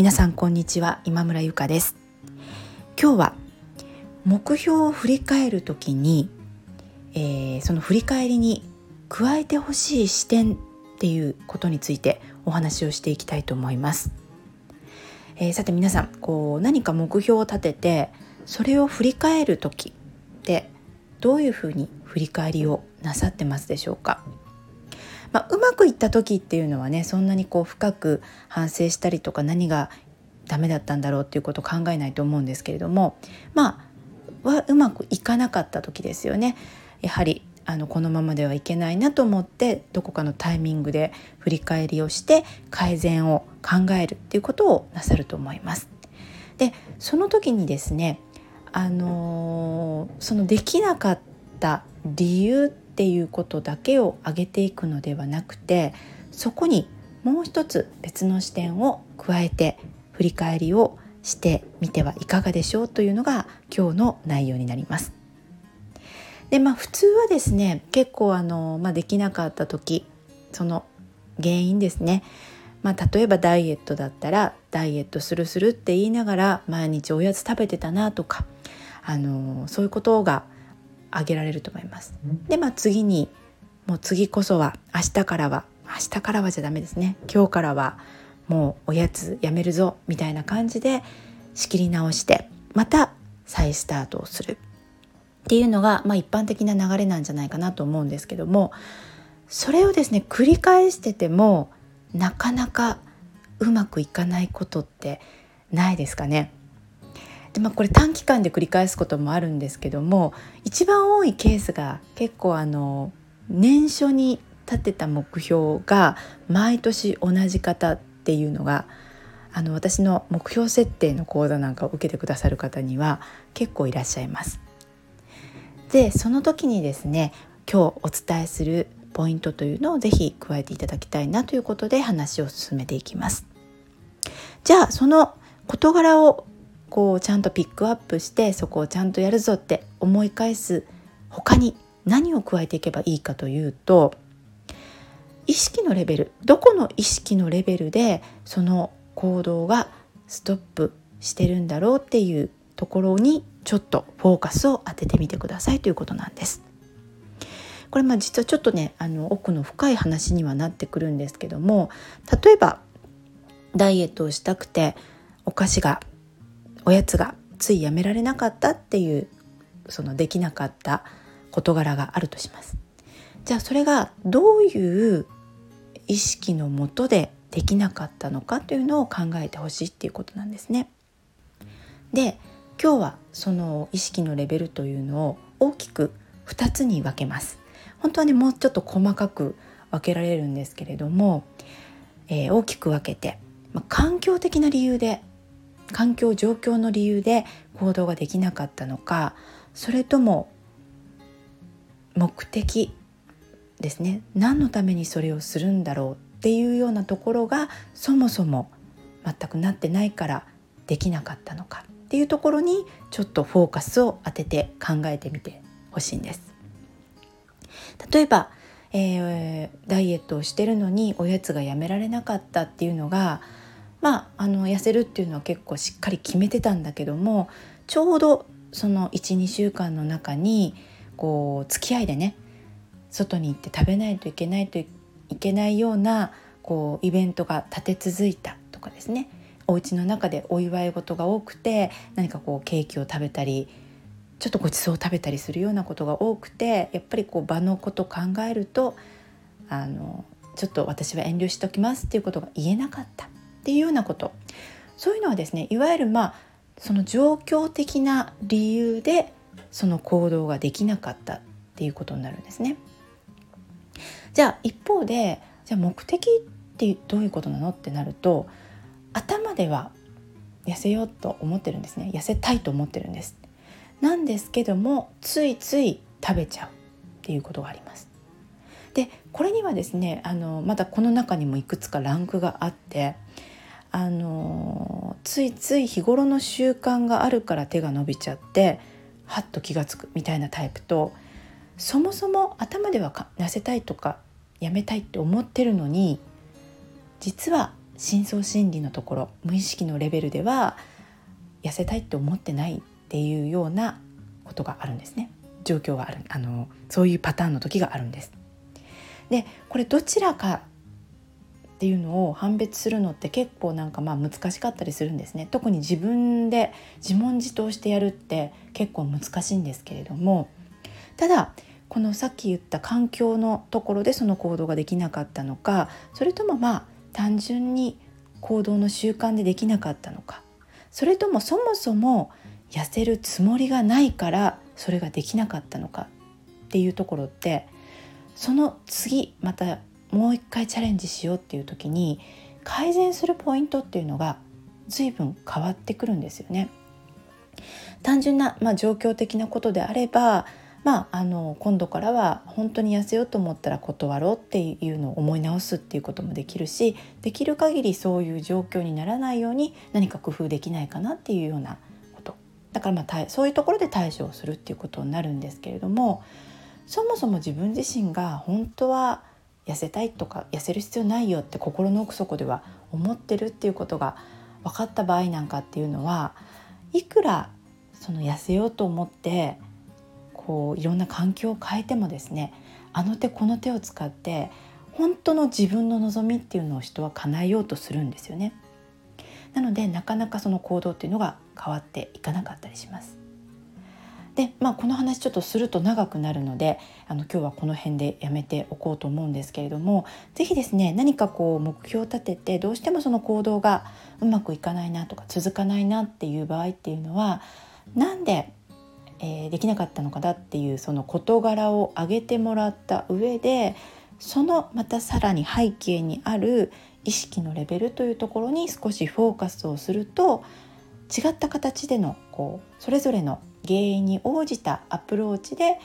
皆さんこんにちは今村ゆかです。今日は目標を振り返るときに、えー、その振り返りに加えてほしい視点っていうことについてお話をしていきたいと思います、えー、さて皆さんこう何か目標を立ててそれを振り返る時ってどういうふうに振り返りをなさってますでしょうか？まあ、うまくいった時っていうのはねそんなにこう深く反省したりとか何がダメだったんだろうっていうことを考えないと思うんですけれどもまあはうまくいかなかった時ですよねやはりあのこのままではいけないなと思ってどこかのタイミングで振り返りをして改善を考えるっていうことをなさると思います。でその時にですねあのー、そのできなかった理由っていうことだけを挙げていくのではなくてそこにもう一つ別の視点を加えて振り返りをしてみてはいかがでしょうというのが今日の内容になります。でまあ普通はですね結構あの、まあ、できなかった時その原因ですね、まあ、例えばダイエットだったらダイエットするするって言いながら毎日おやつ食べてたなとかあのそういうことが挙げられると思います。でまあ次にもう次こそは明日からは明日からはじゃダメですね今日からはもうおやつやめるぞみたいな感じで仕切り直してまた再スタートをするっていうのが、まあ、一般的な流れなんじゃないかなと思うんですけどもそれをですね繰り返しててもなかなかうまくいかないことってないですかね。でまあ、これ短期間で繰り返すこともあるんですけども一番多いケースが結構あの年初に立てた目標が毎年同じ方っていうのがあの私の目標設定の講座なんかを受けてくださる方には結構いらっしゃいます。でその時にですね今日お伝えするポイントというのをぜひ加えていただきたいなということで話を進めていきます。じゃあその事柄をこうちゃんとピックアップしてそこをちゃんとやるぞって思い返す他に何を加えていけばいいかというと意識のレベルどこの意識のレベルでその行動がストップしてるんだろうっていうところにちょっとフォーカスを当ててみてくださいということなんです。これまあ実はちょっとねあの奥の深い話にはなってくるんですけども例えばダイエットをしたくてお菓子がおやつがついやめられなかったっていうそのできなかった事柄があるとします。じゃあそれがどういう意識のもとでできなかったのかというのを考えてほしいっていうことなんですね。で今日はその意識のレベルというのを大きく2つに分けます。本当はねもうちょっと細かく分けられるんですけれども、えー、大きく分けて、まあ、環境的な理由で環境状況の理由で行動ができなかったのかそれとも目的ですね何のためにそれをするんだろうっていうようなところがそもそも全くなってないからできなかったのかっていうところにちょっとフォーカスを当てて考えてみてほしいんです。例えば、えー、ダイエットをしてるのにおやつがやめられなかったっていうのがまああの痩せるっていうのは結構しっかり決めてたんだけどもちょうどその12週間の中にこう付き合いでね外に行って食べないといけないといけないようなこうイベントが立て続いたとかですね。お家の中でお祝い事が多くて何かこうケーキを食べたりちょっとごちそうを食べたりするようなことが多くてやっぱりこう場のこと考えるとあのちょっと私は遠慮しときますっていうことが言えなかった。っていうようなこと。そういうのはですねいわゆるまあその状況的な理由でその行動ができなかったっていうことになるんですね。じゃあ一方でじゃあ目的ってどういうことなのってなると頭では痩せようと思ってるんですね。痩せたいと思ってるんです。なんですけどもついつい食べちゃうっていうことがあります。でこれにはですねあのまだこの中にもいくつかランクがあってあのついつい日頃の習慣があるから手が伸びちゃってはっと気が付くみたいなタイプとそもそも頭では痩せたいとかやめたいって思ってるのに実は深層心理のところ無意識のレベルでは痩せたいって思ってないっていうようなことがあるんですね状況があるあのそういうパターンの時があるんです。でこれどちらかっていうのを判別するのって結構なんかまあ難しかったりするんですね。特に自分で自問自答してやるって結構難しいんですけれども。ただこのさっき言った環境のところでその行動ができなかったのかそれともまあ単純に行動の習慣でできなかったのかそれともそもそも痩せるつもりがないからそれができなかったのかっていうところってその次またもう一回チャレンジしようっていう時に改善するポイントっていうのが随分変わってくるんですよね。単純な、まあ、状況的なことであればまあ、あの今度からは本当に痩せようと思ったら断ろうっていうのを思い直すっていうこともできるしできる限りそういう状況にならないように何か工夫できないかなっていうようなことだからまあそういうところで対処をするっていうことになるんですけれどもそもそも自分自身が本当は痩せたいとか痩せる必要ないよって心の奥底では思ってるっていうことが分かった場合なんかっていうのはいくらその痩せようと思ってこういろんな環境を変えてもですねあの手この手を使って本当の自分の望みっていうのを人は叶えようとするんですよね。なのでなかなかその行動っていうのが変わっていかなかったりします。で、まあ、この話ちょっとすると長くなるのであの今日はこの辺でやめておこうと思うんですけれども是非ですね何かこう目標を立ててどうしてもその行動がうまくいかないなとか続かないなっていう場合っていうのはなんでえー、できなかったのかなっていうその事柄を挙げてもらった上でそのまたさらに背景にある意識のレベルというところに少しフォーカスをすると違った形でのこうそれぞれの原因に応じたアプローチで、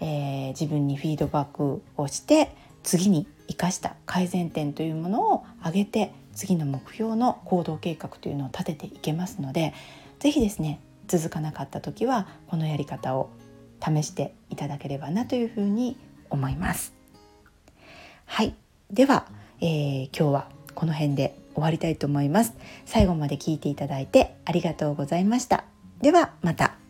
えー、自分にフィードバックをして次に生かした改善点というものを挙げて次の目標の行動計画というのを立てていけますので是非ですね続かなかった時はこのやり方を試していただければなというふうに思います。はいでは、えー、今日はこの辺で終わりたいと思います。最後まで聞いていただいてありがとうございました。ではまた。